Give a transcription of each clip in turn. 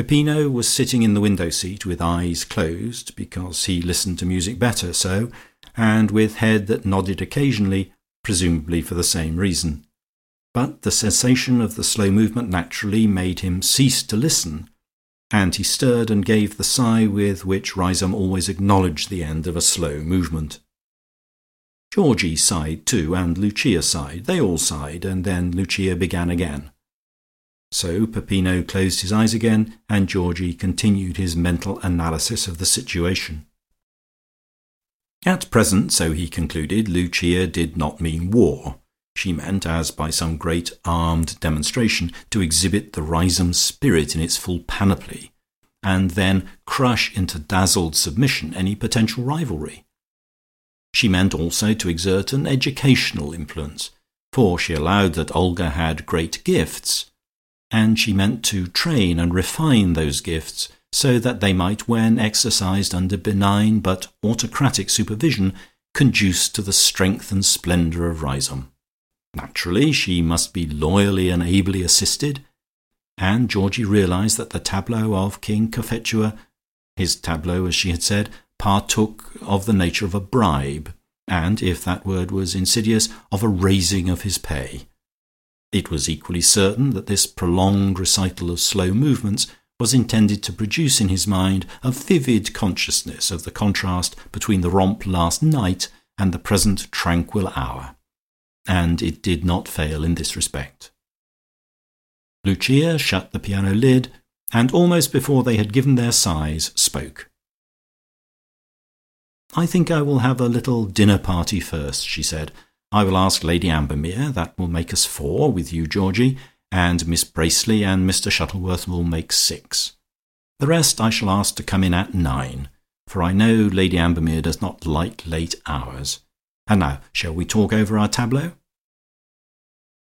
Peppino was sitting in the window seat with eyes closed, because he listened to music better so, and with head that nodded occasionally, presumably for the same reason. But the cessation of the slow movement naturally made him cease to listen, and he stirred and gave the sigh with which Riseholme always acknowledged the end of a slow movement. Georgie sighed too, and Lucia sighed. They all sighed, and then Lucia began again. So Peppino closed his eyes again, and Georgie continued his mental analysis of the situation. At present, so he concluded, Lucia did not mean war. She meant, as by some great armed demonstration, to exhibit the Riseholme spirit in its full panoply, and then crush into dazzled submission any potential rivalry. She meant also to exert an educational influence, for she allowed that Olga had great gifts, and she meant to train and refine those gifts so that they might when exercised under benign but autocratic supervision conduce to the strength and splendour of Riseholme. Naturally she must be loyally and ably assisted, and Georgie realized that the tableau of King Cophetua, his tableau as she had said, partook of the nature of a bribe, and, if that word was insidious, of a raising of his pay. It was equally certain that this prolonged recital of slow movements was intended to produce in his mind a vivid consciousness of the contrast between the romp last night and the present tranquil hour, and it did not fail in this respect. Lucia shut the piano lid, and almost before they had given their sighs, spoke. "I think I will have a little dinner party first," she said. I will ask Lady Ambermere, that will make us four, with you, Georgie, and Miss Bracely and Mr Shuttleworth will make six. The rest I shall ask to come in at nine, for I know Lady Ambermere does not like late hours. And now, shall we talk over our tableau?"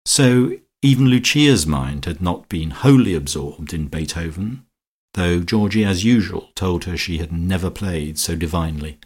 So even Lucia's mind had not been wholly absorbed in Beethoven, though Georgie as usual told her she had never played so divinely.